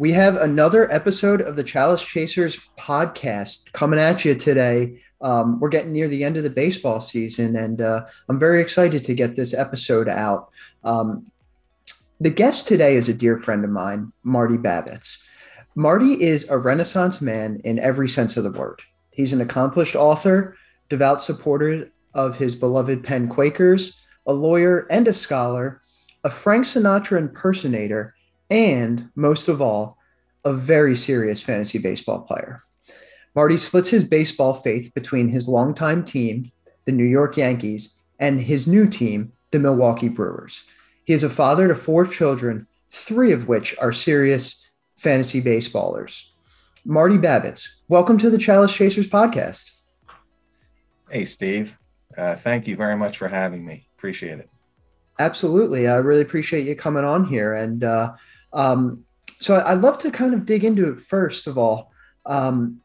We have another episode of the Chalice Chasers podcast coming at you today. Um, we're getting near the end of the baseball season, and uh, I'm very excited to get this episode out. Um, the guest today is a dear friend of mine, Marty Babitz. Marty is a Renaissance man in every sense of the word. He's an accomplished author, devout supporter of his beloved Penn Quakers, a lawyer and a scholar, a Frank Sinatra impersonator, and most of all, a very serious fantasy baseball player. Marty splits his baseball faith between his longtime team, the New York Yankees, and his new team, the Milwaukee Brewers. He is a father to four children, three of which are serious fantasy baseballers. Marty Babitz, welcome to the Chalice Chasers podcast. Hey, Steve. Uh, thank you very much for having me. Appreciate it. Absolutely. I really appreciate you coming on here. And uh, um, so I'd love to kind of dig into it first of all. Um,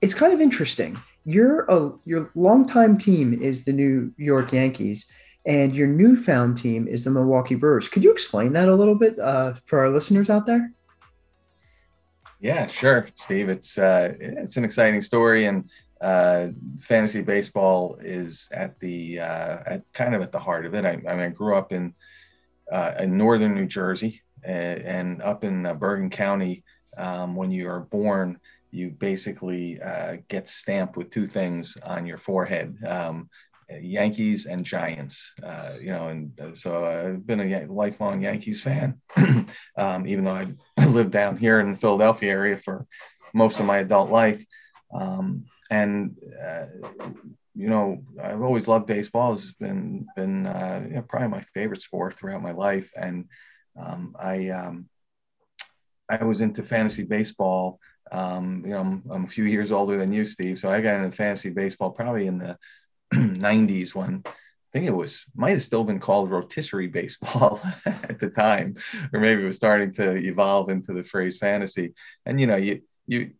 it's kind of interesting. Your a, your longtime team is the New York Yankees, and your newfound team is the Milwaukee Brewers. Could you explain that a little bit uh, for our listeners out there? Yeah, sure, Steve. It's uh, it's an exciting story, and uh, fantasy baseball is at the uh, at kind of at the heart of it. I, I mean, I grew up in uh, in northern New Jersey and, and up in uh, Bergen County. Um, when you are born, you basically uh, get stamped with two things on your forehead. Um, Yankees and Giants, uh, you know, and so I've been a lifelong Yankees fan, um, even though I lived down here in the Philadelphia area for most of my adult life. Um, and uh, you know, I've always loved baseball. It's been been uh, you know, probably my favorite sport throughout my life, and um, I um, I was into fantasy baseball. Um, you know, I'm, I'm, a few years older than you, Steve. So I got into fantasy baseball probably in the 90s when I think it was might have still been called rotisserie baseball at the time, or maybe it was starting to evolve into the phrase fantasy. And you know, you you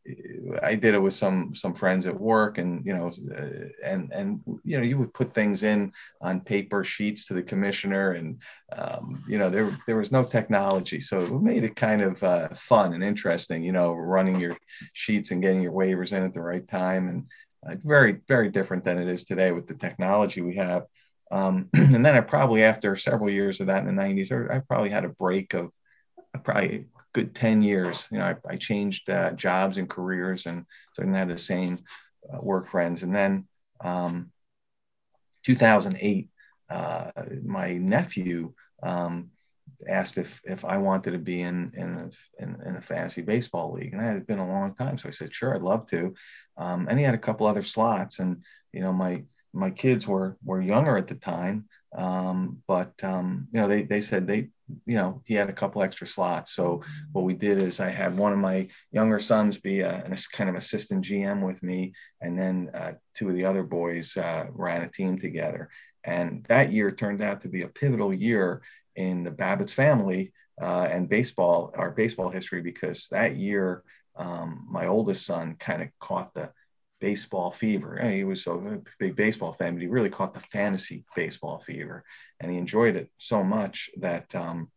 i did it with some some friends at work and you know uh, and and you know you would put things in on paper sheets to the commissioner and um, you know there there was no technology. So it made it kind of uh, fun and interesting you know running your sheets and getting your waivers in at the right time. And uh, very very different than it is today with the technology we have. Um, and then i probably after several years of that in the 90s i probably had a break of probably good 10 years. You know, I, I changed uh, jobs and careers and so I didn't have the same uh, work friends. And then um, 2008, uh, my nephew um, asked if if I wanted to be in in a, in, in, a fantasy baseball league, and that had been a long time. So I said, sure, I'd love to. Um, and he had a couple other slots, and you know, my my kids were were younger at the time, um, but um, you know, they they said they you know, he had a couple extra slots. So what we did is I had one of my younger sons be a, a kind of assistant GM with me, and then uh, two of the other boys uh, ran a team together. And that year turned out to be a pivotal year in the Babitz family uh, and baseball, our baseball history, because that year um, my oldest son kind of caught the baseball fever. He was a big baseball fan, but he really caught the fantasy baseball fever, and he enjoyed it so much that um,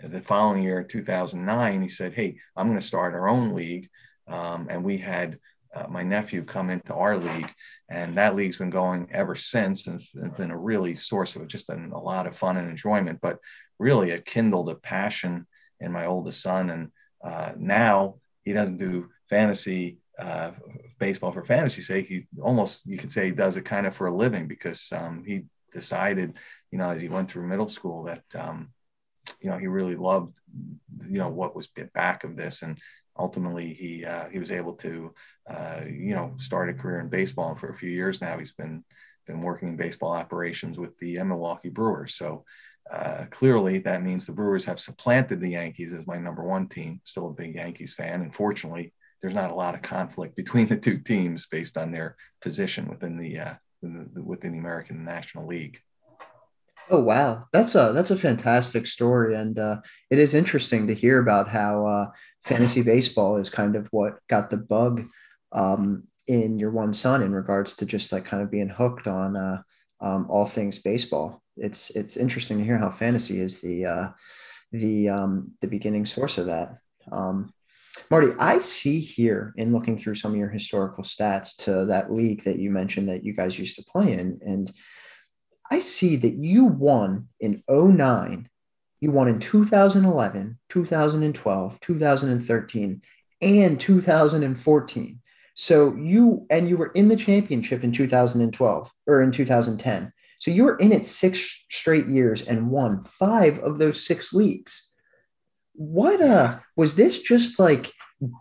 the following year, 2009, he said, "Hey, I'm going to start our own league," um, and we had uh, my nephew come into our league, and that league's been going ever since, and it's been a really source of just a, lot of fun and enjoyment. But really, it kindled a passion in my oldest son, and uh, now he doesn't do fantasy uh, baseball for fantasy sake. He almost you could say he does it kind of for a living because um, he decided, you know, as he went through middle school that um, you know he really loved you know what was bit back of this. And ultimately he uh, he was able to uh, you know start a career in baseball. And for a few years now he's been been working in baseball operations with the Milwaukee Brewers. So uh, clearly that means the Brewers have supplanted the Yankees as my number one team. Still a big Yankees fan and fortunately there's not a lot of conflict between the two teams based on their position within the, uh, within the American National League. Oh wow, that's a that's a fantastic story, and uh, it is interesting to hear about how uh, fantasy baseball is kind of what got the bug um, in your one son in regards to just like kind of being hooked on uh, um, all things baseball. It's it's interesting to hear how fantasy is the uh, the um, the beginning source of that. Um, Marty, I see here in looking through some of your historical stats to that league that you mentioned that you guys used to play in, and I see that you won in 09, you won in 2011, 2012, 2013, and 2014. So you and you were in the championship in 2012 or in 2010. So you were in it six straight years and won five of those six leagues. What uh was this just like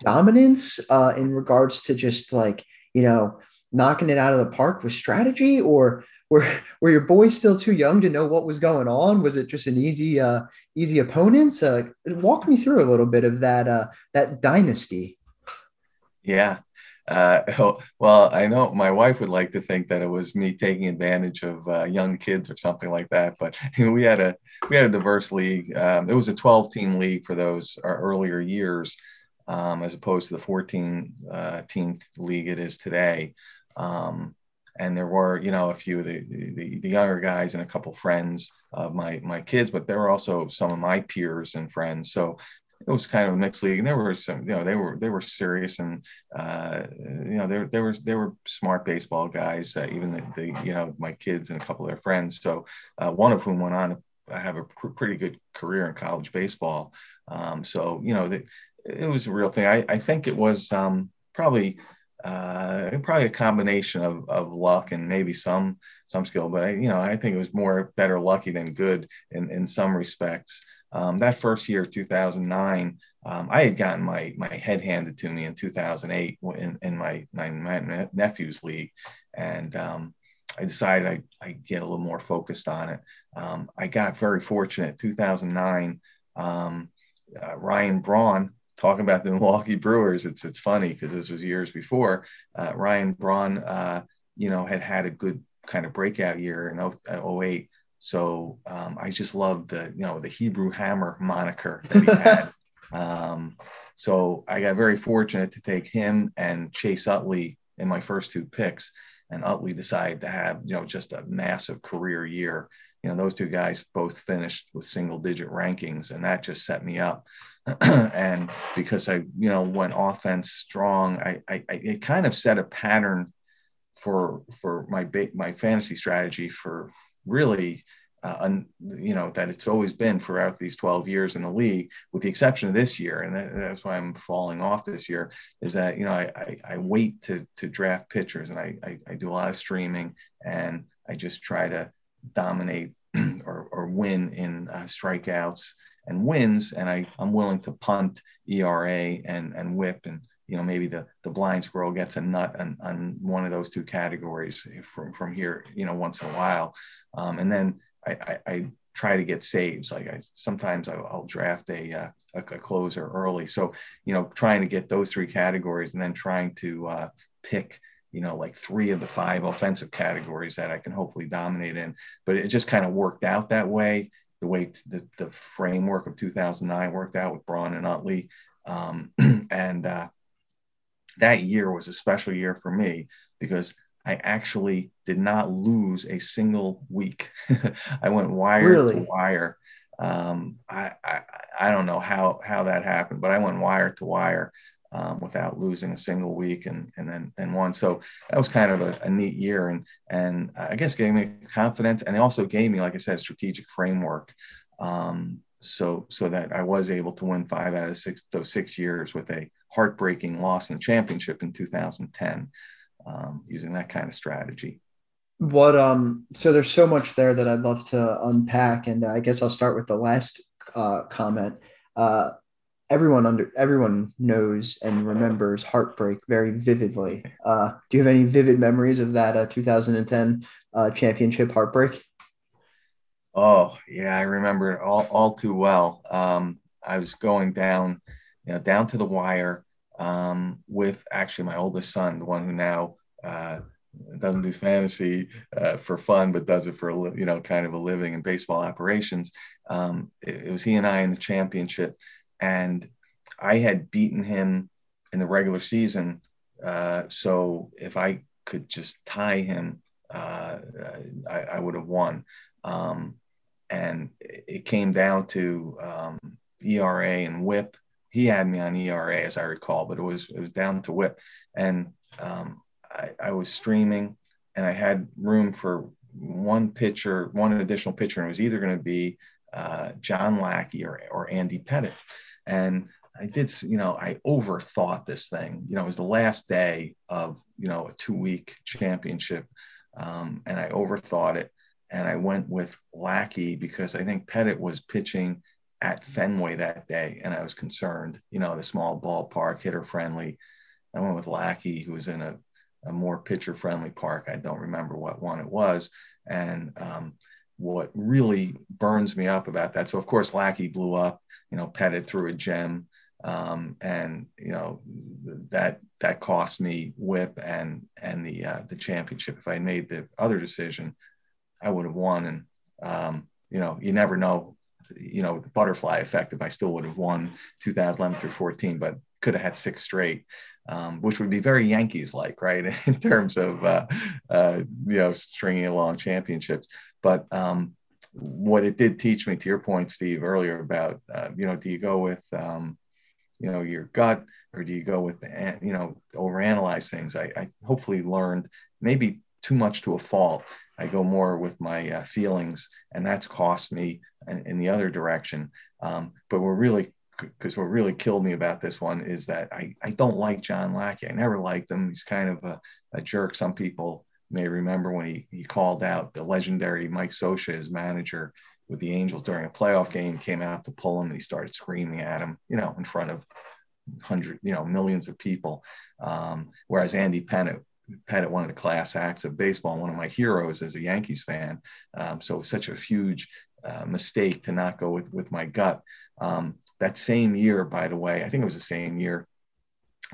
dominance uh in regards to just like, you know, knocking it out of the park with strategy or were were your boys still too young to know what was going on? Was it just an easy uh easy opponents? Uh walk me through a little bit of that uh that dynasty. Yeah. Uh, well, I know my wife would like to think that it was me taking advantage of uh, young kids or something like that, but we had a we had a diverse league. Um, it was a 12 team league for those uh, earlier years, um, as opposed to the 14 uh, team league it is today. Um, and there were, you know, a few of the, the, the younger guys and a couple friends of my my kids, but there were also some of my peers and friends. So it was kind of a mixed league, and there were some, you know, they were they were serious, and uh, you know, there there was they were smart baseball guys, uh, even the, the you know my kids and a couple of their friends. So uh, one of whom went on to have a pr- pretty good career in college baseball. Um, so you know, the, it was a real thing. I, I think it was um, probably uh, probably a combination of, of luck and maybe some some skill, but I, you know I think it was more better lucky than good in, in some respects. Um, that first year, 2009, um, I had gotten my my head handed to me in 2008 in, in my, my, nephew's league, and um, I decided I I get a little more focused on it. Um, I got very fortunate. 2009, um, uh, Ryan Braun talking about the Milwaukee Brewers, it's it's funny because this was years before. Uh, Ryan Braun, uh, you know, had had a good kind of breakout year in 08. So um, I just loved the you know the Hebrew Hammer moniker that he had. um, so I got very fortunate to take him and Chase Utley in my first two picks, and Utley decided to have you know just a massive career year. You know those two guys both finished with single digit rankings, and that just set me up. and because I, you know, went offense strong, I, I, I, it kind of set a pattern for for my my fantasy strategy for really, uh, you know, that it's always been throughout these 12 years in the league, with the exception of this year, and that, that's why I'm falling off this year. Is that you know I I, I wait to to draft pitchers, and I, I I do a lot of streaming, and I just try to dominate or, or win in uh, strikeouts and wins, and I, I'm willing to punt ERA and, and whip and you know maybe the the blind squirrel gets a nut on, on one of those two categories from from here you know once in a while. Um, and then I, I, I, try to get saves. Like I sometimes I'll, I'll draft a, uh, a, a closer early. So you know trying to get those three categories and then trying to uh, pick you know like three of the five offensive categories that I can hopefully dominate in. But it just kind of worked out that way. The way the, the framework of 2009 worked out with Braun and Utley. Um, and uh, that year was a special year for me because I actually did not lose a single week. I went wire really? to wire. Um, I, I, I don't know how how that happened, but I went wire to wire um, without losing a single week and and then then won. So that was kind of a, a, neat year and and I guess gave me confidence and it also gave me, like I said, a strategic framework. Um, so so that I was able to win five out of six those six years with a heartbreaking loss in the championship in 2010 um, using that kind of strategy. What um so there's so much there that I'd love to unpack and I guess I'll start with the last uh, comment. Uh, everyone under everyone knows and remembers heartbreak very vividly. Uh, do you have any vivid memories of that uh, 2010 uh, championship heartbreak? Oh yeah, I remember it all all too well. Um, I was going down, you know, down to the wire um, with actually my oldest son, the one who now uh, doesn't do fantasy uh, for fun, but does it for you know kind of a living in baseball operations. Um, it, it, was he and I in the championship, and I had beaten him in the regular season. Uh, so if I could just tie him, uh, I, I, would have won. Um, and it came down to um, ERA and WHIP. He had me on ERA as I recall, but it was it was down to whip, and um, I, I was streaming, and I had room for one pitcher, one additional pitcher, and it was either going to be uh, John Lackey or or Andy Pettitte, and I did, you know, I overthought this thing. You know, it was the last day of, you know, a two week championship. Um, and I overthought it. And I went with Lackey because I think Pettitte was pitching at Fenway that day. And I was concerned, you know, the small ballpark, hitter friendly. I went with Lackey, who was in a, a more pitcher friendly park. I don't remember what one it was. And um, what really burns me up about that. So, of course, Lackey blew up, you know, Pettitte threw a gem um, and you know that that cost me whip and and the uh, the championship. If I made the other decision, I would have won. And um, you know, you never know. You know, the butterfly effect. If I still would have won 2011 through 14, but could have had six straight, um, which would be very Yankees like, right, in terms of uh, uh, you know stringing along championships. But um, what it did teach me, to your point, Steve, earlier about uh, you know, do you go with um, you know your gut or do you go with you know overanalyze things I, I hopefully learned maybe too much to a fault i go more with my uh, feelings and that's cost me in, in the other direction um, but we're really because what really killed me about this one is that I, I don't like John Lackey. I never liked him. He's kind of a, a jerk. Some people may remember when he, he called out the legendary Mike Scioscia, his manager, with the Angels during a playoff game, came out to pull him and he started screaming at him, you know, in front of hundred, you know, millions of people. Um, whereas Andy Pettitte, Pettitte, one of the class acts of baseball, one of my heroes as a Yankees fan. Um, so such a huge uh, mistake to not go with with my gut. Um, that same year, by the way, I think it was the same year.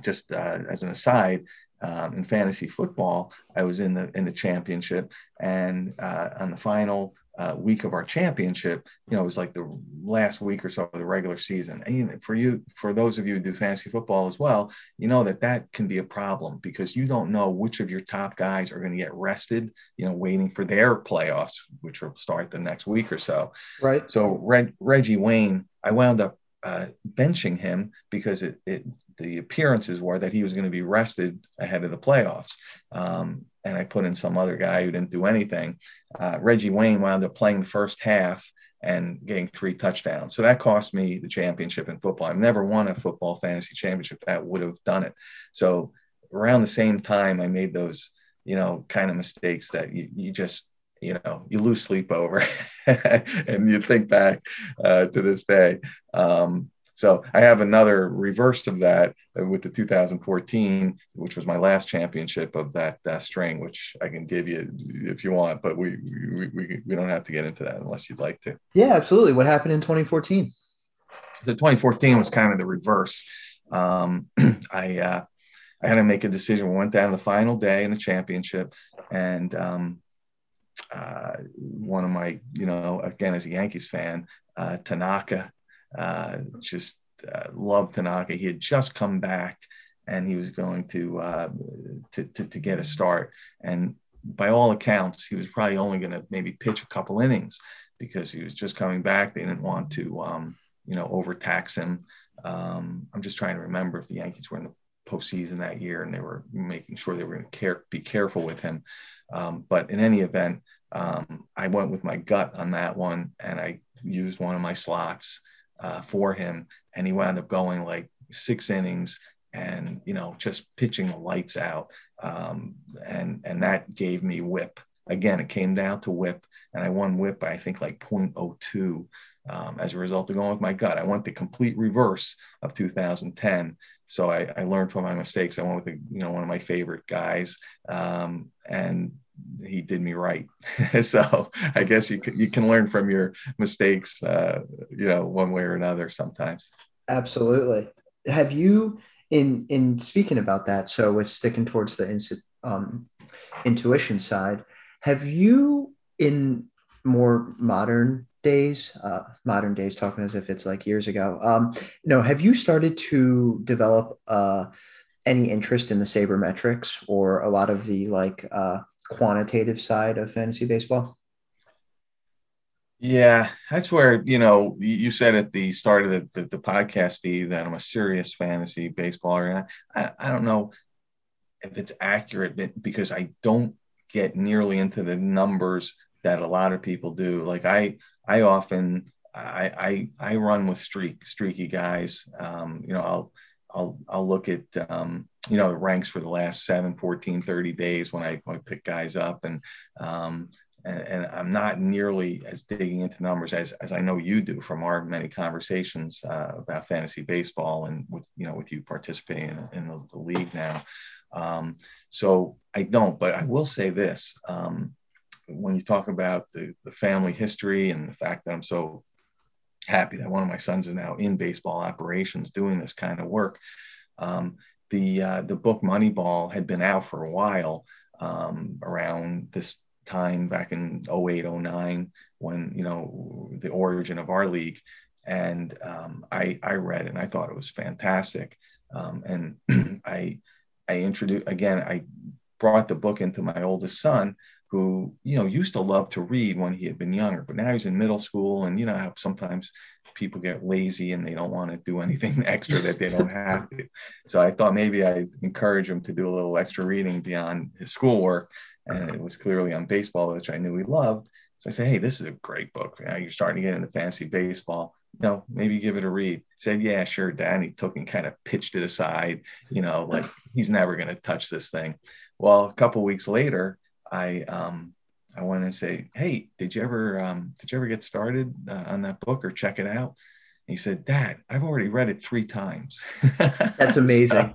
Just uh, as an aside, um, in fantasy football, I was in the in the championship, and uh, on the final uh, week of our championship, you know, it was like the last week or so of the regular season. And for you, for those of you who do fantasy football as well, you know that that can be a problem because you don't know which of your top guys are going to get rested, you know, waiting for their playoffs, which will start the next week or so. Right. So Reg, Reggie Wayne, I wound up uh, benching him because it, it the appearances were that he was going to be rested ahead of the playoffs. Um, and I put in some other guy who didn't do anything. Uh, Reggie Wayne wound up playing the first half and getting three touchdowns. So that cost me the championship in football. I've never won a football fantasy championship that would have done it. So around the same time, I made those, you know, kind of mistakes that you, you just, you know, you lose sleep over and you think back uh, to this day. Um, so I have another reverse of that with the 2014, which was my last championship of that uh, string, which I can give you if you want, but we, we, we, we don't have to get into that unless you'd like to. Yeah, absolutely. What happened in 2014? So 2014 was kind of the reverse. Um, I, uh, I had to make a decision. We went down the final day in the championship and, um, uh, one of my, you know, again, as a Yankees fan, uh, Tanaka uh, just uh, loved Tanaka. He had just come back and he was going to, uh, to, to, to get a start. And by all accounts, he was probably only going to maybe pitch a couple innings because he was just coming back. They didn't want to, um, you know, overtax him. Um, I'm just trying to remember if the Yankees were in the postseason that year and they were making sure they were going to care, be careful with him. Um, but in any event, um, I went with my gut on that one and I used one of my slots uh, for him, and he wound up going like six innings and you know just pitching the lights out, um, and and that gave me whip. Again, it came down to whip, and I won whip by I think like 0.02 um, as a result of going with my gut. I went the complete reverse of 2010. So I, I learned from my mistakes. I went with the, you know one of my favorite guys, um, and he did me right. so I guess you can, you can learn from your mistakes, uh, you know, one way or another sometimes. Absolutely. Have you in in speaking about that? So with sticking towards the um, intuition side, have you in more modern days, uh, modern days, talking as if it's like years ago. Um, no, have you started to develop uh, any interest in the sabermetrics or a lot of the like uh, quantitative side of fantasy baseball? Yeah, that's where you know you said at the start of the, the, the podcast, Steve, that I'm a serious fantasy baseballer, and I, I don't know if it's accurate because I don't get nearly into the numbers that a lot of people do. Like I, I often I I, I run with streak streaky guys. Um, you know, I'll I'll I'll look at um, you know the ranks for the last 7 14 30 days when i, I pick guys up. And um, and, and, i'm not nearly as digging into numbers as, as i know you do from our many conversations uh, about fantasy baseball and with you know with you participating in, in the, the, league now. Um, so i don't but i will say this um, when you talk about the, the family history and the fact that i'm so happy that one of my sons is now in baseball operations doing this kind of work um, the uh, the book Moneyball had been out for a while um, around this time back in 08, 09, when you know the origin of our league, and um, I I read and I thought it was fantastic, um, and I I introduced again I brought the book into my oldest son who you know used to love to read when he had been younger but now he's in middle school and you know how sometimes people get lazy and they don't want to do anything extra that they don't have to. So i thought maybe i'd encourage him to do a little extra reading beyond his schoolwork and it was clearly on baseball which i knew he loved. So i said hey this is a great book. Now you're starting to get into fancy baseball. You know maybe give it a read. He said yeah sure dad and he took and kind of pitched it aside you know like he's never going to touch this thing. Well a couple weeks later I um, I want to say, hey, did you ever um, did you ever get started uh, on that book or check it out? And he said, Dad, I've already read it three times. That's amazing.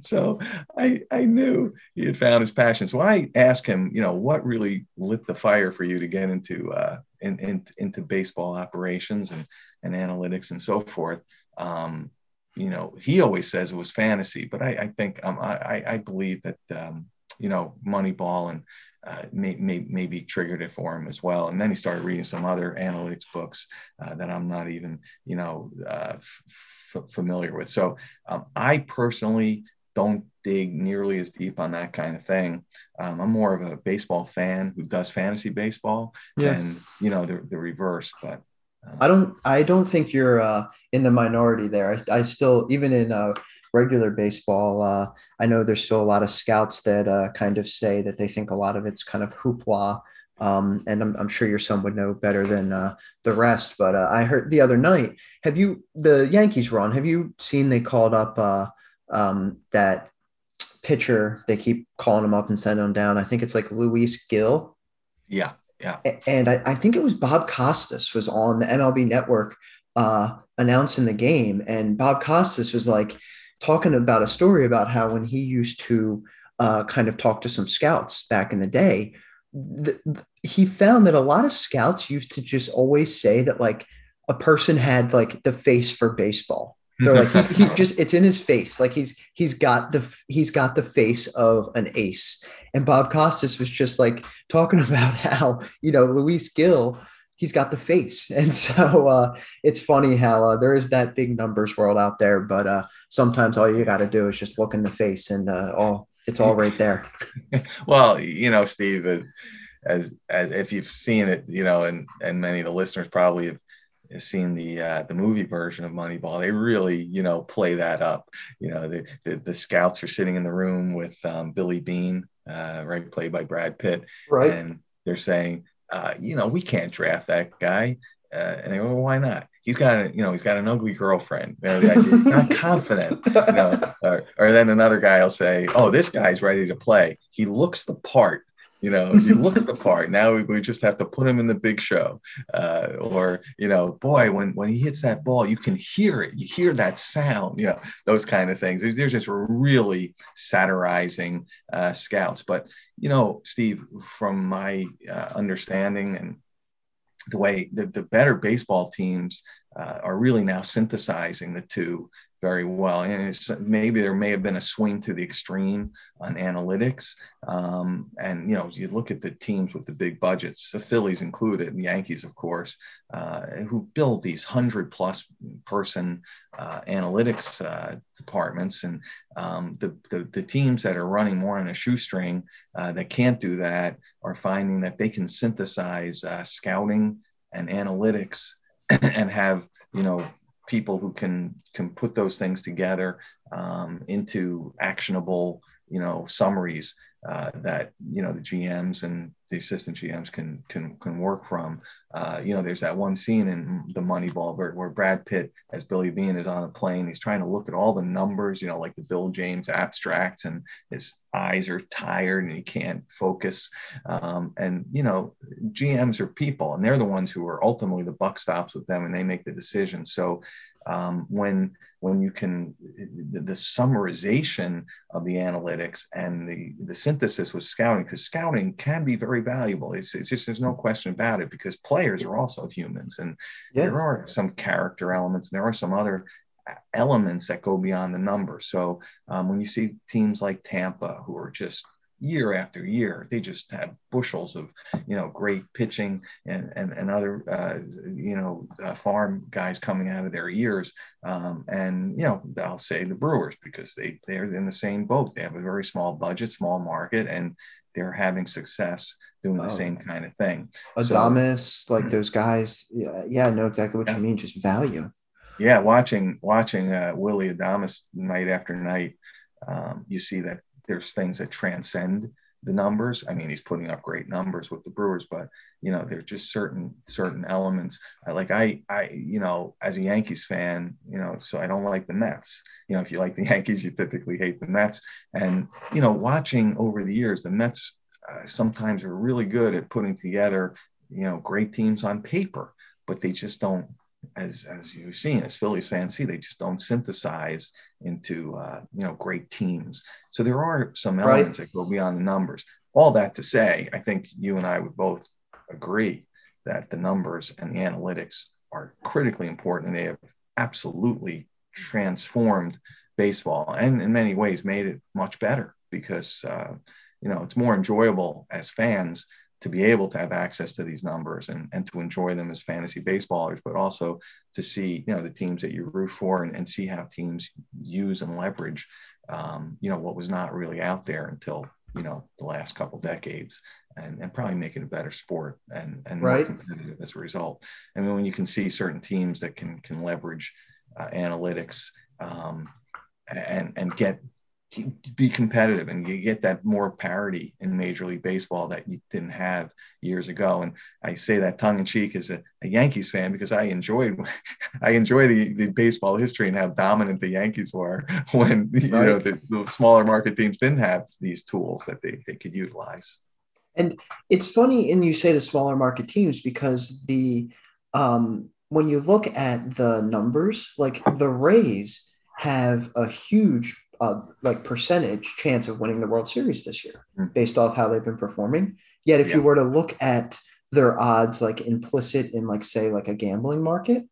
so, so, I I knew he had found his passion. So I asked him, you know, what really lit the fire for you to get into uh, in, in, into baseball operations and and analytics and so forth. Um, you know, he always says it was fantasy, but I, I think um, I, I believe that um, you know Moneyball and uh, may, may, maybe triggered it for him as well. And then he started reading some other analytics books uh, that I'm not even, you know, uh, f- familiar with. So um, I personally don't dig nearly as deep on that kind of thing. Um, I'm more of a baseball fan who does fantasy baseball yeah. than, you know, the, the reverse. But um, I don't, I don't think you're uh, in the minority there. I, I still, even in uh, regular baseball, uh, I know there's still a lot of scouts that uh, kind of say that they think a lot of it's kind of hoopla. Um, and I'm, I'm, sure your son would know better than uh, the rest. But uh, I heard the other night, have you, the Yankees run, have you seen they called up uh, um, that pitcher? They keep calling him up and sending him down. I think it's like Luis Gil. Yeah. Yeah. And I, I think it was Bob Costas was on the MLB network uh, announcing the game. And Bob Costas was like, talking about a story about how when he used to uh, kind of talk to some scouts back in the day, the, he found that a lot of scouts used to just always say that like a person had like the face for baseball. They're like he, he just it's in his face. Like he's he's got the he's got the face of an ace. And Bob Costas was just like talking about how you know Luis Gil he's got the face. And so uh, it's funny how uh, there is that big numbers world out there, but uh, sometimes all you got to do is just look in the face and uh, all it's all right there. well, you know, Steve, as, as if you've seen it, you know, and and many of the listeners probably have seen the uh, the movie version of Moneyball, they really you know play that up. You know, the the, the scouts are sitting in the room with um, Billy Beane, uh, right, played by Brad Pitt, right, and they're saying, uh, you know, we can't draft that guy. Uh, and they go, well, why not? He's got, a, you know, he's got an ugly girlfriend. You know, he's not confident. You know, or, or then another guy will say, oh, this guy's ready to play. He looks the part. You know, you look at the part. Now we, we, just have to put him in the big show. Uh, or, you know, boy, when when he hits that ball, you can hear it. You hear that sound. You know, those kind of things. They're, just really satirizing uh, scouts. But you know, Steve, from my uh, understanding and the way the, the better baseball teams uh, are really now synthesizing the two very well. And maybe there may have been a swing to the extreme on analytics. Um, and, you know, you look at the teams with the big budgets, the Phillies included, and Yankees, of course, uh, who build these 100 plus person uh, analytics uh, departments. And um, the, the, the, teams that are running more on a shoestring uh, that can't do that are finding that they can synthesize uh, scouting and analytics and have you know people who can can put those things together um, into actionable you know summaries uh, that you know the GMs and the assistant GMs can can can work from. Uh, you know, there's that one scene in the Moneyball where, where Brad Pitt as Billy Beane is on a plane. He's trying to look at all the numbers, you know, like the Bill James abstracts, and his eyes are tired and he can't focus. Um, and you know, GMs are people, and they're the ones who are ultimately the buck stops with them, and they make the decision. So um, when when you can the, the, summarization of the analytics and the the synthesis with scouting because scouting can be very valuable it's, it's just there's no question about it because players are also humans and yeah. there are some character elements and there are some other elements that go beyond the number so um, when you see teams like tampa who are just year after year. They just have bushels of, you know, great pitching and and, and other, uh, you know, uh, farm guys coming out of their ears. Um, and you know, I'll say the Brewers because they they're in the same boat. They have a very small budget, small market, and they're having success doing the same kind of thing. Adames, so, like those guys. Yeah, yeah, I know exactly what yeah. you mean. Just value. Yeah, watching watching uh, Willy Adames night after night, um, you see that there's things that transcend the numbers. I mean, he's putting up great numbers with the Brewers, but you know, there's just certain certain elements. Like I, I, you know, as a Yankees fan, you know, so I don't like the Mets. You know, if you like the Yankees, you typically hate the Mets. And you know, watching over the years, the Mets uh, sometimes are really good at putting together, you know, great teams on paper, but they just don't as as you've seen as Phillies fans see, they just don't synthesize into uh, you know great teams. So there are some elements right. that go beyond the numbers. All that to say, I think you and I would both agree that the numbers and the analytics are critically important, and they have absolutely transformed baseball, and in many ways made it much better because uh, you know it's more enjoyable as fans to be able to have access to these numbers and, and to enjoy them as fantasy baseballers, but also to see, you know, the teams that you root for and, and see how teams use and leverage, um, you know, what was not really out there until, you know, the last couple decades and, and probably make it a better sport and, and right. more competitive as a result. I mean, when you can see certain teams that can, can leverage uh, analytics um, and, and get be competitive and you get that more parity in Major League Baseball that you didn't have years ago. And I say that tongue in cheek as a, a, Yankees fan because I enjoyed I enjoy the, the baseball history and how dominant the Yankees were when you right. know the, the, smaller market teams didn't have these tools that they, they could utilize. And it's funny, and you say the smaller market teams because the um, when you look at the numbers, like the Rays have a huge uh, like percentage chance of winning the World Series this year mm. based off how they've been performing. Yet, if yeah. you were to look at their odds, like implicit in, like, say, like a gambling market,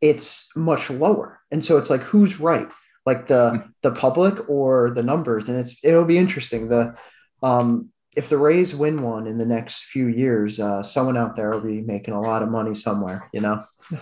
it's much lower. And so it's like, who's right? Like the mm. the public or the numbers? And it's it'll be interesting. The um, if the Rays win one in the next few years, uh, someone out there will be making a lot of money somewhere. You know.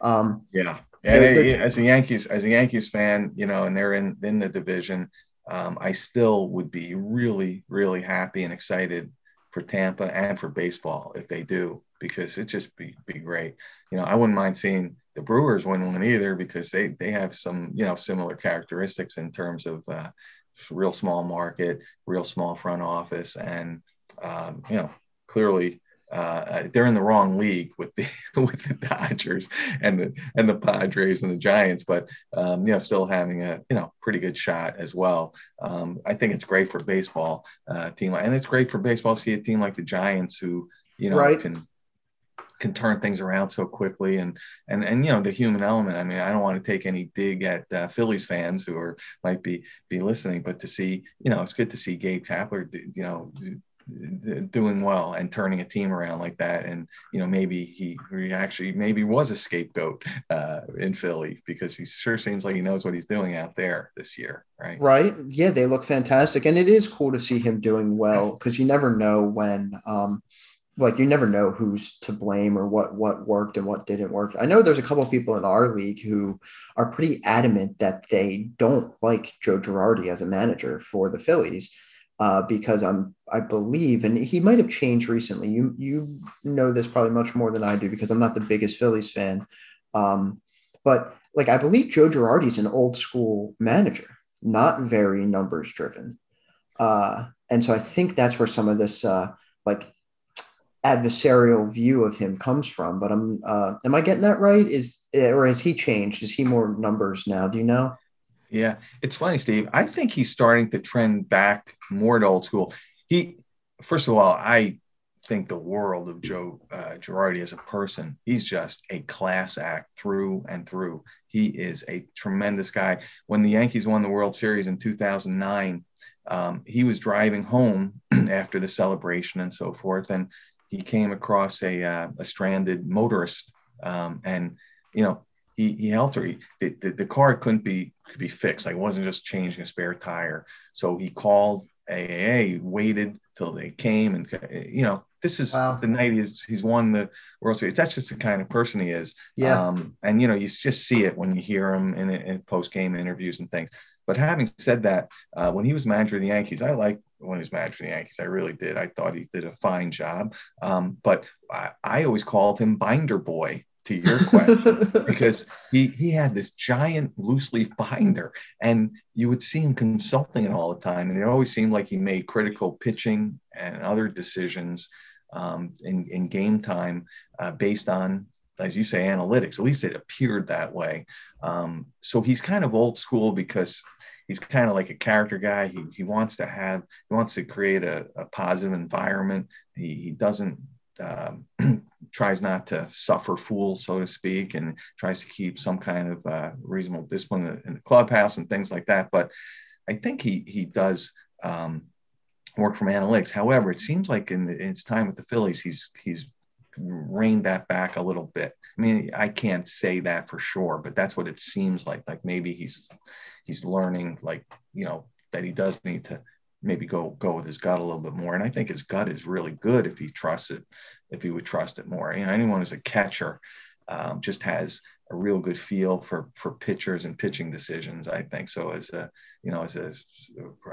Um, yeah. And as a Yankees, as a Yankees fan, you know, and they're in in the division, um, I still would be really, really happy and excited for Tampa and for baseball if they do, because it just be be great. You know, I wouldn't mind seeing the Brewers win one either because they they have some you know similar characteristics in terms of uh, real small market, real small front office, and um, you know clearly uh, they're in the wrong league with the with the Dodgers and the and the Padres and the Giants, but um, you know still having a you know pretty good shot as well. Um, I think it's great for baseball uh, team, and it's great for baseball to see a team like the Giants who you know right. can can turn things around so quickly and and and you know the human element i mean i don't want to take any dig at uh, phillies fans who are might be be listening but to see you know it's good to see gabe kapler you know doing well and turning a team around like that. And you know, maybe he, he actually maybe was a scapegoat uh, in Philly because he sure seems like he knows what he's doing out there this year, right? Right. Yeah, they look fantastic, and it is cool to see him doing well because you never know when. Um, like you never know who's to blame or what what worked and what didn't work. I know there's a couple of people in our league who are pretty adamant that they don't like Joe Girardi as a manager for the Phillies uh, because I'm I believe, and he might have changed recently. You you know this probably much more than I do because I'm not the biggest Phillies fan. Um, but like I believe Joe Girardi's an old school manager, not very numbers driven. Uh, and so I think that's where some of this uh, like adversarial view of him comes from. But I'm uh, am I getting that right? Is or has he changed? Is he more numbers now? Do you know? Yeah, it's funny, Steve. I think he's starting to trend back more to old school. He, first of all, I think the world of Joe uh, Girardi as a person. He's just a class act through and through. He is a tremendous guy. When the Yankees won the World Series in 2009, um, he was driving home after the celebration and so forth, and he came across a, uh, a stranded motorist, um, and you know he, he helped her. He, the, the, the, car couldn't be could be fixed. Like it wasn't just changing a spare tire. So he called AAA, waited till they came, and you know this is wow. the night he's he's won the World Series. That's just the kind of person he is. Yeah. Um, and you know you just see it when you hear him in, in post game interviews and things. But having said that, uh, when he was manager of the Yankees, I like when he was manager of the Yankees. I really did. I thought he did a fine job. Um, but I, I, always called him Binder Boy to your question because he he had this giant loose leaf binder and you would see him consulting it all the time and it always seemed like he made critical pitching and other decisions um, in, in game time uh, based on as you say analytics. At least it appeared that way. Um, so he's kind of old school because he's kind of like a character guy. He, he wants to have he wants to create a, a positive environment. He, he doesn't um, tries not to suffer fools, so to speak, and tries to keep some kind of uh, reasonable discipline in the clubhouse and things like that. But I think he he does um, work from analytics. However, it seems like in, the, in his time with the Phillies, he's he's reined that back a little bit. I mean, I can't say that for sure, but that's what it seems like. Like maybe he's he's learning, like you know, that he does need to maybe go go with his gut a little bit more. And I think his gut is really good if he trusts it, if he would trust it more. You know, anyone who's a catcher um, just has a real good feel for for pitchers and pitching decisions. I think so. As a you know, as a,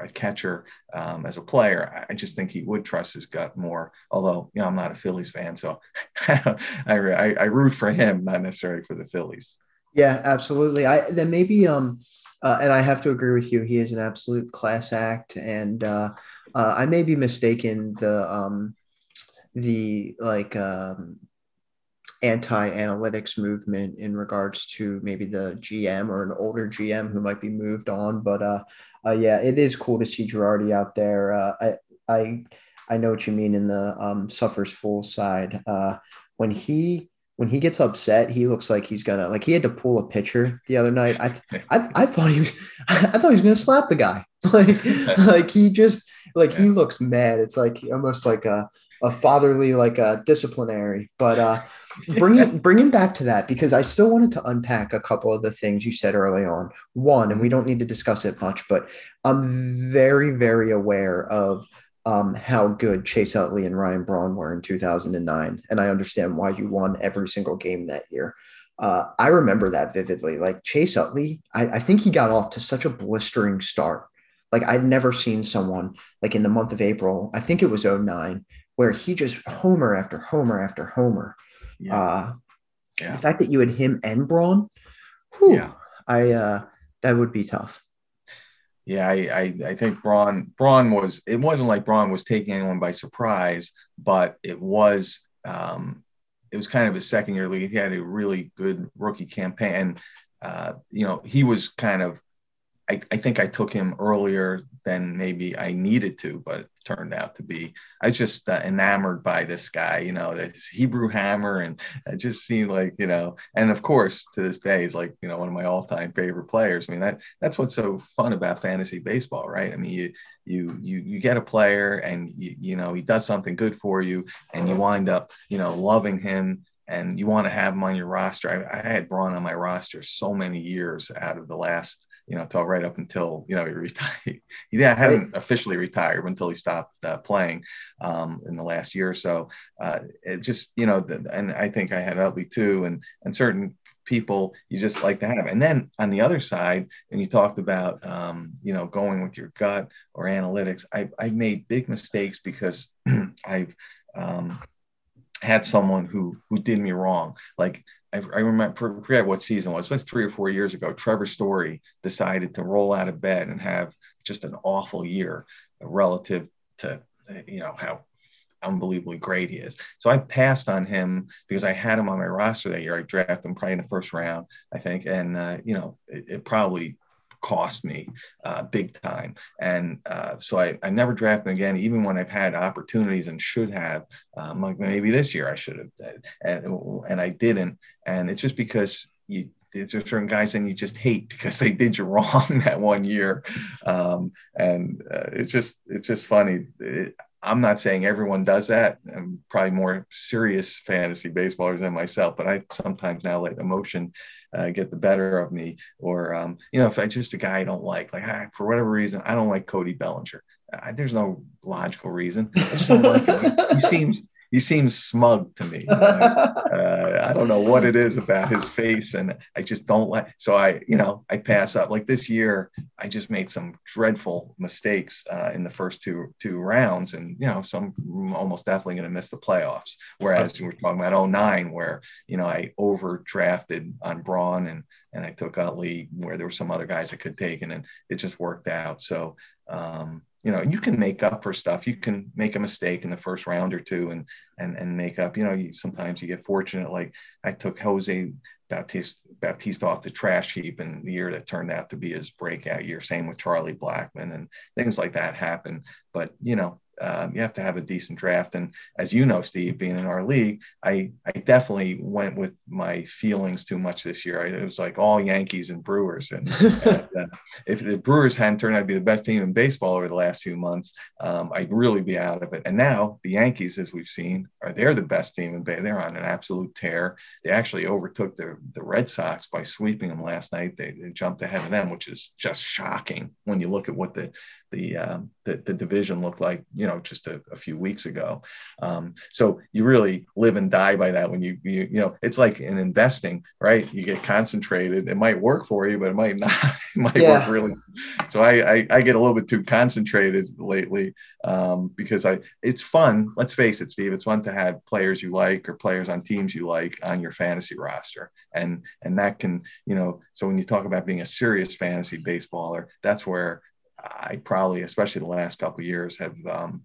a catcher, um, as a player, I just think he would trust his gut more. Although you know, I'm not a Phillies fan, so I, I, I root for him, not necessarily for the Phillies. Yeah, absolutely. I then maybe um uh, and I have to agree with you. He is an absolute class act, and uh, uh, I may be mistaken. The um, the like um, anti-analytics movement in regards to maybe the GM or an older GM who might be moved on, but uh, uh yeah, it is cool to see Girardi out there. Uh, I I I know what you mean in the um, suffers full side. Uh, when he when he gets upset, he looks like he's gonna like he had to pull a pitcher the other night. I I, I thought he was I thought he was gonna slap the guy. Like like he just like he looks mad. It's like almost like a a fatherly like a disciplinary. But uh bringing bringing back to that because I still wanted to unpack a couple of the things you said early on. One, and we don't need to discuss it much, but I'm very very aware of um, how good Chase Utley and Ryan Braun were in 2009. And I understand why you won every single game that year. Uh, I remember that vividly. Like Chase Utley, I, I think he got off to such a blistering start. Like I'd never seen someone like in the month of April, I think it was 09, where he just homer after homer after homer. Yeah. Uh, yeah. The fact that you had him and Braun, whew, yeah. I uh, that would be tough. Yeah, I, I, I think Braun Braun was it wasn't like Braun was taking anyone by surprise, but it was um, it was kind of his second year league. He had a really good rookie campaign. And, uh, you know, he was kind of I, I think I took him earlier than maybe I needed to, but turned out to be. I just uh, enamored by this guy, you know, this Hebrew hammer, and it just seemed like, you know, and of course, to this day, he's like, you know, one of my all-time favorite players. I mean, that that's what's so fun about fantasy baseball, right? I mean, you you you you get a player, and you, you know, he does something good for you, and you wind up, you know, loving him and you want to have him on your roster. I, I had Braun on my roster so many years out of the last you know, until right up until you know he retired. he hadn't officially retired until he stopped uh, playing um, in the last year or so. Uh, it just you know, the, and I think I had Utley too, and and certain people you just like to have. And then on the other side, and you talked about, um, you know, going with your gut or analytics, I, I made big mistakes because I've um, had someone who who did me wrong. Like I, I remember, forget what season it was. It was three or four years ago. Trevor Story decided to roll out of bed and have just an awful year relative to you know how unbelievably great he is. So I passed on him because I had him on my roster that year. I drafted him probably in the first round, I think, and uh, you know it, it, probably cost me uh, big time. And uh, so I, I never drafted again, even when I've had opportunities and should have. Um, like maybe this year I should have, and, and I didn't. And it's just because you there's certain guys and you just hate because they did you wrong that one year um, and uh, it's just it's just funny it, I'm not saying everyone does that. I'm probably more serious fantasy baseballers than myself, but I sometimes now let emotion uh, get the better of me. Or, um, you know, if I just a guy I don't like, like ah, for whatever reason, I don't like Cody Bellinger. I, there's no logical reason. I just don't like. He seems he seems smug to me. uh, I don't know what it is about his face, and I just don't like. So I, you know, I pass up. Like this year, I just made some dreadful mistakes uh, in the first two two rounds, and you know, so I'm almost definitely going to miss the playoffs. Whereas we are talking about 09, where you know I overdrafted on Braun and and I took Utley where there were some other guys I could take, and, and it just worked out. So um, you know you can make up for stuff. You can make a mistake in the first round or two and and and make up. You know you, sometimes you get fortunate like i took jose Bautista, Bautista off the trash heap in the year that turned out to be his breakout year. Same with charlie blackmon and things like that happen. But you know um, you have to have a decent draft. And as you know, Steve, being in our league, I, I definitely went with my feelings too much this year. I, it was like all Yankees and Brewers. And, and uh, if the Brewers hadn't turned out to be the best team in baseball over the last few months, um, I'd really be out of it. And now the Yankees, as we've seen, are they're the best team in baseball. They're on an absolute tear. They actually overtook the, the Red Sox by sweeping them last night. They, they jumped ahead of them, which is just shocking when you look at what the the, um, the, the division looked like, you know, just a, a few weeks ago. Um, so you really live and die by that when you, you, you know, it's like in investing, right? You get concentrated. It might work for you, but it might not. It might yeah. work really. So I, I, I get a little bit too concentrated lately um, because I it's fun. Let's face it, Steve. It's fun to have players you like or players on teams you like on your fantasy roster, and and that can you know. So when you talk about being a serious fantasy baseballer, that's where I probably, especially the last couple years, have um,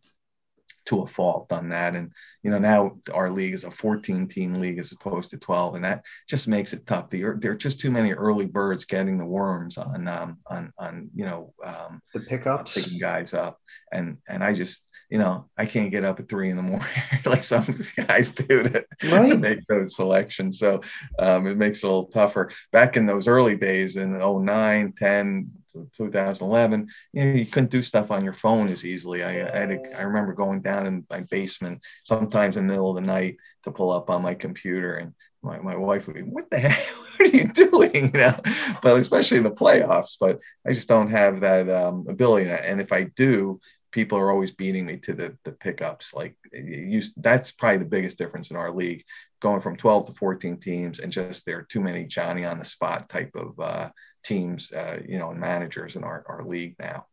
to a fault done that. And you know, now our league is a 14 team league as opposed to 12, and that just makes it tough. The, there are just too many early birds getting the worms on um, on on you know um, the pickups, picking guys up, and and I just you know I can't get up at three in the morning like some guys do to, right. to make those selections. So um, it makes it a little tougher. Back in those early days in 09, 10, 2011, you know, you couldn't do stuff on your phone as easily. I, I, had a, I remember going down in my basement sometimes in the middle of the night to pull up on my computer and my, my wife would be, what the heck, what are you doing? You know, but especially in the playoffs, but I just don't have that um, ability. And if I do, people are always beating me to the, the pickups. Like you, that's probably the biggest difference in our league going from 12 to 14 teams and just there are too many Johnny on the spot type of, uh, teams, uh, you know, and managers in our, our league now.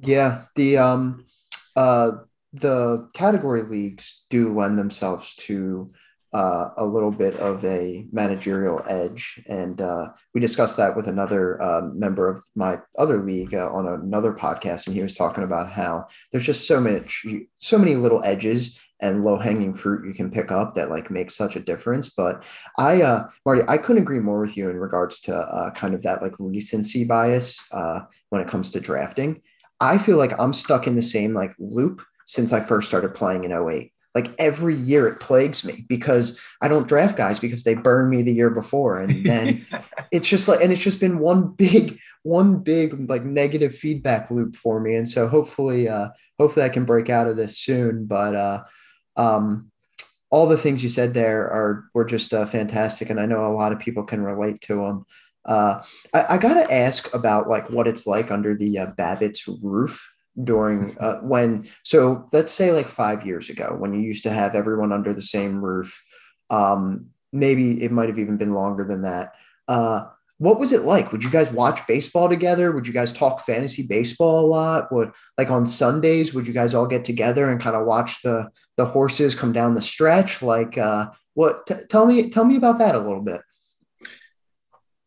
Yeah, the um, uh, the category leagues do lend themselves to uh, a little bit of a managerial edge, and uh, we discussed that with another uh, member of my other league uh, on another podcast, and he was talking about how there's just so much, so many little edges and low hanging fruit you can pick up that like makes such a difference. But I, uh, Marty, I couldn't agree more with you in regards to uh, kind of that like recency bias when it comes to drafting. I feel like I'm stuck in the same like loop since I first started playing in 08. Like every year it plagues me because I don't draft guys because they burned me the year before. And then it's just like, and it's just been one big, one big like negative feedback loop for me. And so hopefully, uh, hopefully I can break out of this soon. But uh, um, all the things you said there are were just uh, fantastic, and I know a lot of people can relate to them. Uh, I, I got to ask about like what it's like under the uh, Babitz's roof during uh, when. So let's say like five years ago, when you used to have everyone under the same roof. Um, maybe it might have even been longer than that. Uh, what was it like? Would you guys watch baseball together? Would you guys talk fantasy baseball a lot? Would like on Sundays, would you guys all get together and kind of watch the the horses come down the stretch? Like, uh, what? T- tell me, tell me about that a little bit.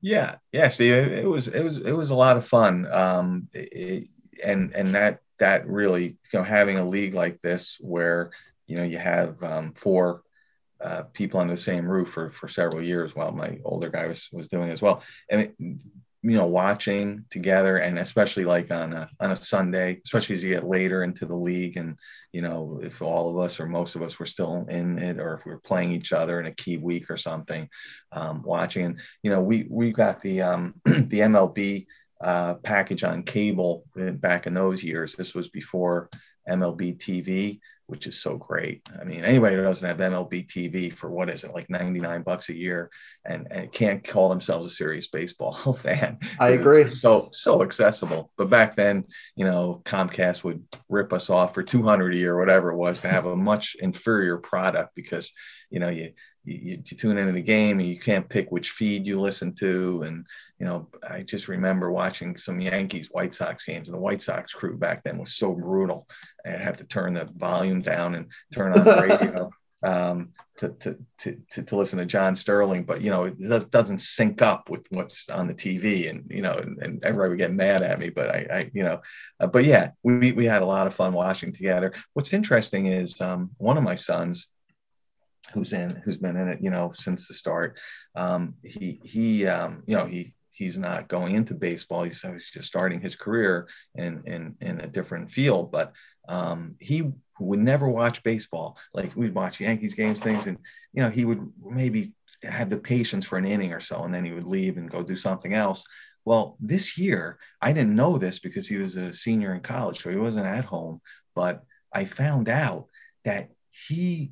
Yeah, yeah. See, it, it was it was it was a lot of fun, um, it, and and that that really you know having a league like this where you know you have um, four uh, people on the same roof for for several years while my older guy was was doing as well, and it, you know watching together and especially like on a on a Sunday, especially as you get later into the league and you know if all of us or most of us were still in it or if we were playing each other in a key week or something, um, watching. And you know we we got the um, the MLB uh, package on cable back in those years. This was before MLB TV which is so great. I mean, anybody who doesn't have MLB TV for what is it, like 99 bucks a year and, and can't call themselves a serious baseball fan. I agree. so, so accessible. But back then, you know, Comcast would rip us off for 200 a year, or whatever it was to have a much inferior product because, you know, you, you, you, tune into the game and you can't pick which feed you listen to. And, you know, I just remember watching some Yankees White Sox games and the White Sox crew back then was so brutal. I'd have to turn the volume down and turn on the radio. um, to, to, to, to, listen to John Sterling, but you know, it does, doesn't sync up with what's on the TV and, you know, and, and everybody would get mad at me, but I, I you know, uh, but yeah, we, we had a lot of fun watching together. What's interesting is um, one of my sons, who's in who's been in it you know since the start. Um, he he um, you know he he's not going into baseball. He's, he's just starting his career in in in a different field. But um, he would never watch baseball. Like we'd watch yankees games things and you know he would maybe have the patience for an inning or so and then he would leave and go do something else. Well this year i didn't know this because he was a senior in college so he wasn't at home. But i found out that he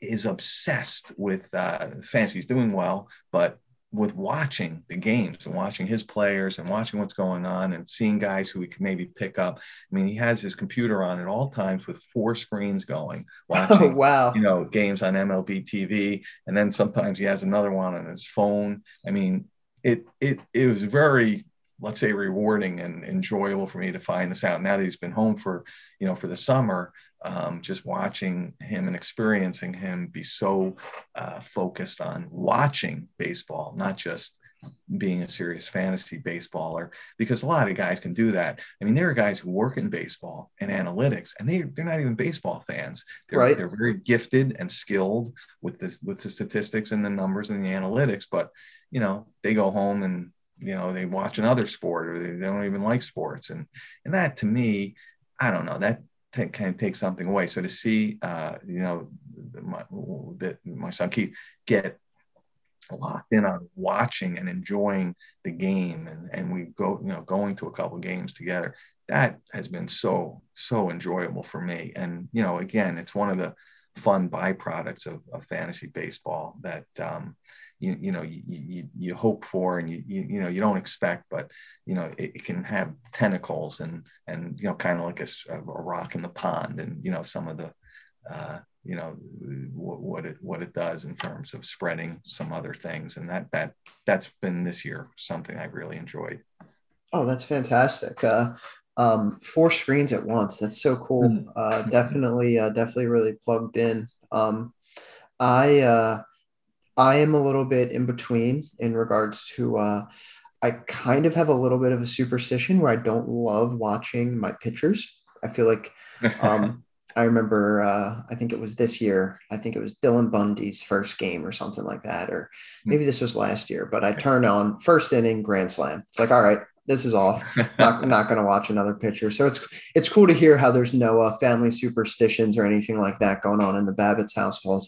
is obsessed with uh, fantasy. He's doing well, but with watching the games and watching his players and watching what's going on and seeing guys who he can maybe pick up. I mean, he has his computer on at all times with four screens going, watching, oh, wow. you know, games on MLB TV. And then sometimes he has another one on his phone. I mean, it, it, it was very, let's say rewarding and enjoyable for me to find this out now that he's been home for, you know, for the summer um, just watching him and experiencing him be so uh, focused on watching baseball, not just being a serious fantasy baseballer because a lot of guys can do that. I mean, there are guys who work in baseball and analytics, and they they're not even baseball fans. They're, right. they're very gifted and skilled with the with the statistics and the numbers and the analytics, but you know they go home and you know they watch another sport or they, they don't even like sports, and and that to me, I don't know that t- kind of take something away. So to see, uh, you know, my, that my son Keith get locked in on watching and enjoying the game, and and we go, you know, going to a couple games together. That has been so so enjoyable for me. And you know, again, it's one of the fun byproducts of, of fantasy baseball that um, you, you know you, you, you hope for and you, you, you know you don't expect but you know it, it can have tentacles and and you know kind of like a, a, rock in the pond and you know some of the uh, you know what, what, it what it does in terms of spreading some other things. And that that that's been this year something i've really enjoyed. Oh that's fantastic. Uh, um, four screens at once. That's so cool. Mm-hmm. uh, definitely uh, definitely really plugged in. Um, i uh, I am a little bit in between in regards to uh, I kind of have a little bit of a superstition where I don't love watching my pitchers. I feel like um, I remember uh, I think it was this year. I think it was Dylan Bundy's first game or something like that, or hmm. maybe this was last year. But I turned on first inning grand slam. It's like all right, this is off. not not going to watch another pitcher. So it's it's cool to hear how there's no uh, family superstitions or anything like that going on in the Babitz household.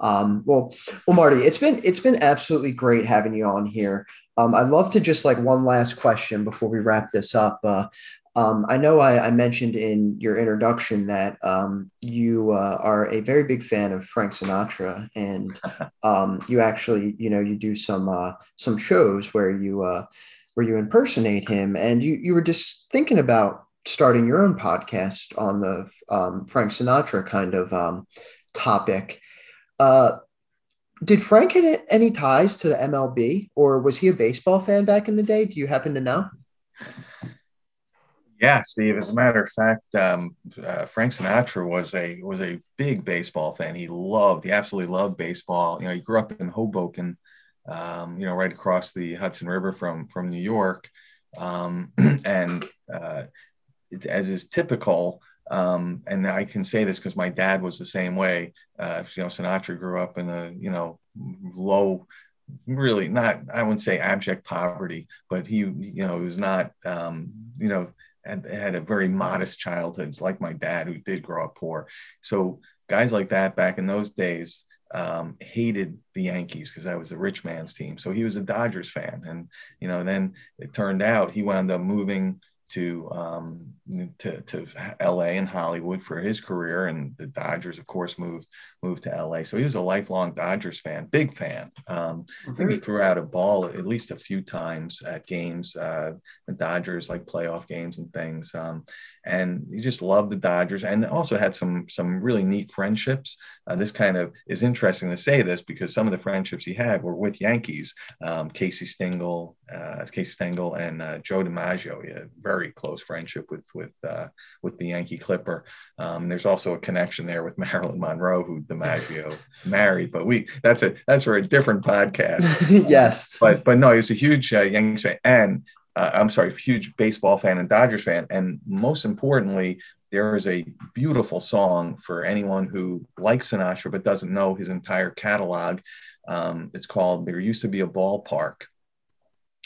Um, well, well, Marty, it's been it's been absolutely great having you on here. Um, I'd love to just like one last question before we wrap this up. Uh, um, I know I, I, mentioned in your introduction that um, you uh, are a very big fan of Frank Sinatra, and um, you actually, you know, you do some uh, some shows where you uh, where you impersonate him, and you you were just thinking about starting your own podcast on the um, Frank Sinatra kind of um, topic. Uh, did Frank have any ties to the MLB, or was he a baseball fan back in the day? Do you happen to know? Yeah, Steve. As a matter of fact, um, uh, Frank Sinatra was a was a big baseball fan. He loved, he absolutely loved baseball. You know, he grew up in Hoboken, um, you know, right across the Hudson River from from New York, um, and uh, as is typical. Um, and I can say this because my dad was the same way. Uh, you know, Sinatra grew up in a you know low really not i wouldn't say abject poverty but he you know was not um, you know had, had a very modest childhood, like my dad, who did grow up poor. So guys like that back in those days um, hated the Yankees because that was a rich man's team. So he was a Dodgers fan, and you know, then it turned out he wound up moving to um, to to L.A. and Hollywood for his career, and the Dodgers, of course, moved moved to LA. So he was a lifelong Dodgers fan, big fan. Um, I think he threw out a ball at least a few times at games, uh, the Dodgers like playoff games and things. Um, and he just loved the Dodgers, and also had some some really neat friendships. Uh, this kind of is interesting to say this because some of the friendships he had were with Yankees, um, Casey Stengel, uh, Casey Stengel, and uh, Joe DiMaggio. He had a very close friendship with with uh, with the Yankee Clipper. Um, there's also a connection there with Marilyn Monroe, who DiMaggio married, but we that's a that's for a different podcast. yes, but but no, he was a huge uh, Yankees fan, and uh, I'm sorry, huge baseball fan and Dodgers fan, and most importantly, there is a beautiful song for anyone who likes Sinatra but doesn't know his entire catalog. Um, it's called "There Used to Be a Ballpark."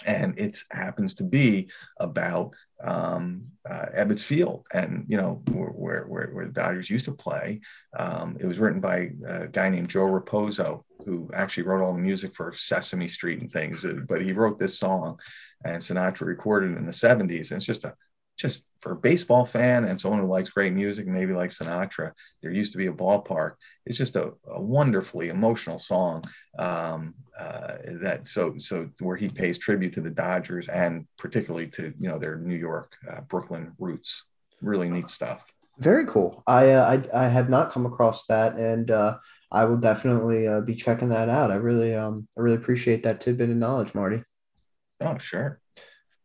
and it happens to be about um, uh, Ebbets Field, and you know where, where, where the Dodgers used to play. Um, it was written by a guy named Joe Raposo, who actually wrote all the music for Sesame Street and things. But he wrote this song, and Sinatra recorded in the '70s, and it's just a just for a baseball fan and someone who likes great music, maybe like Sinatra, there used to be a ballpark. It's just a, a wonderfully emotional song um, uh, that so so where he pays tribute to the Dodgers and particularly to you know their New York, uh, Brooklyn roots. Really neat stuff. Very cool. I uh, I, I have not come across that, and uh, I will definitely uh, be checking that out. I really um I really appreciate that tidbit of knowledge, Marty. Oh, sure.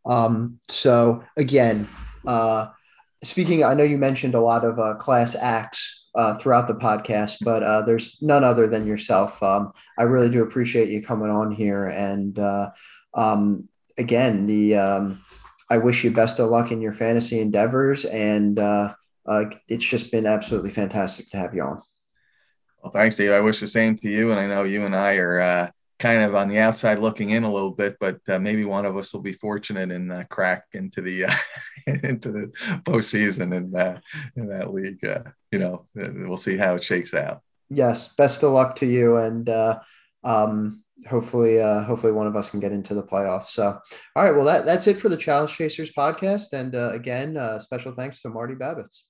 Um, so again, uh, speaking, I know you mentioned a lot of uh, class acts uh, throughout the podcast, but uh, there's none other than yourself. Um, I really do appreciate you coming on here, and uh, um, again, the um, I wish you best of luck in your fantasy endeavors, and uh, uh, it's just been absolutely fantastic to have you on. Well, thanks, Dave. I wish the same to you, and I know you and I are uh, kind of on the outside looking in a little bit, but uh, maybe one of us will be fortunate and uh, crack into the uh, into the postseason in that in that league. Uh, you know, uh, we'll see how it shakes out. Yes, best of luck to you, and uh, um, hopefully, hopefully one of us can get into the playoffs. So, all right, well that that's it for the Chalice Chasers podcast, and again, special thanks to Marty Babitz.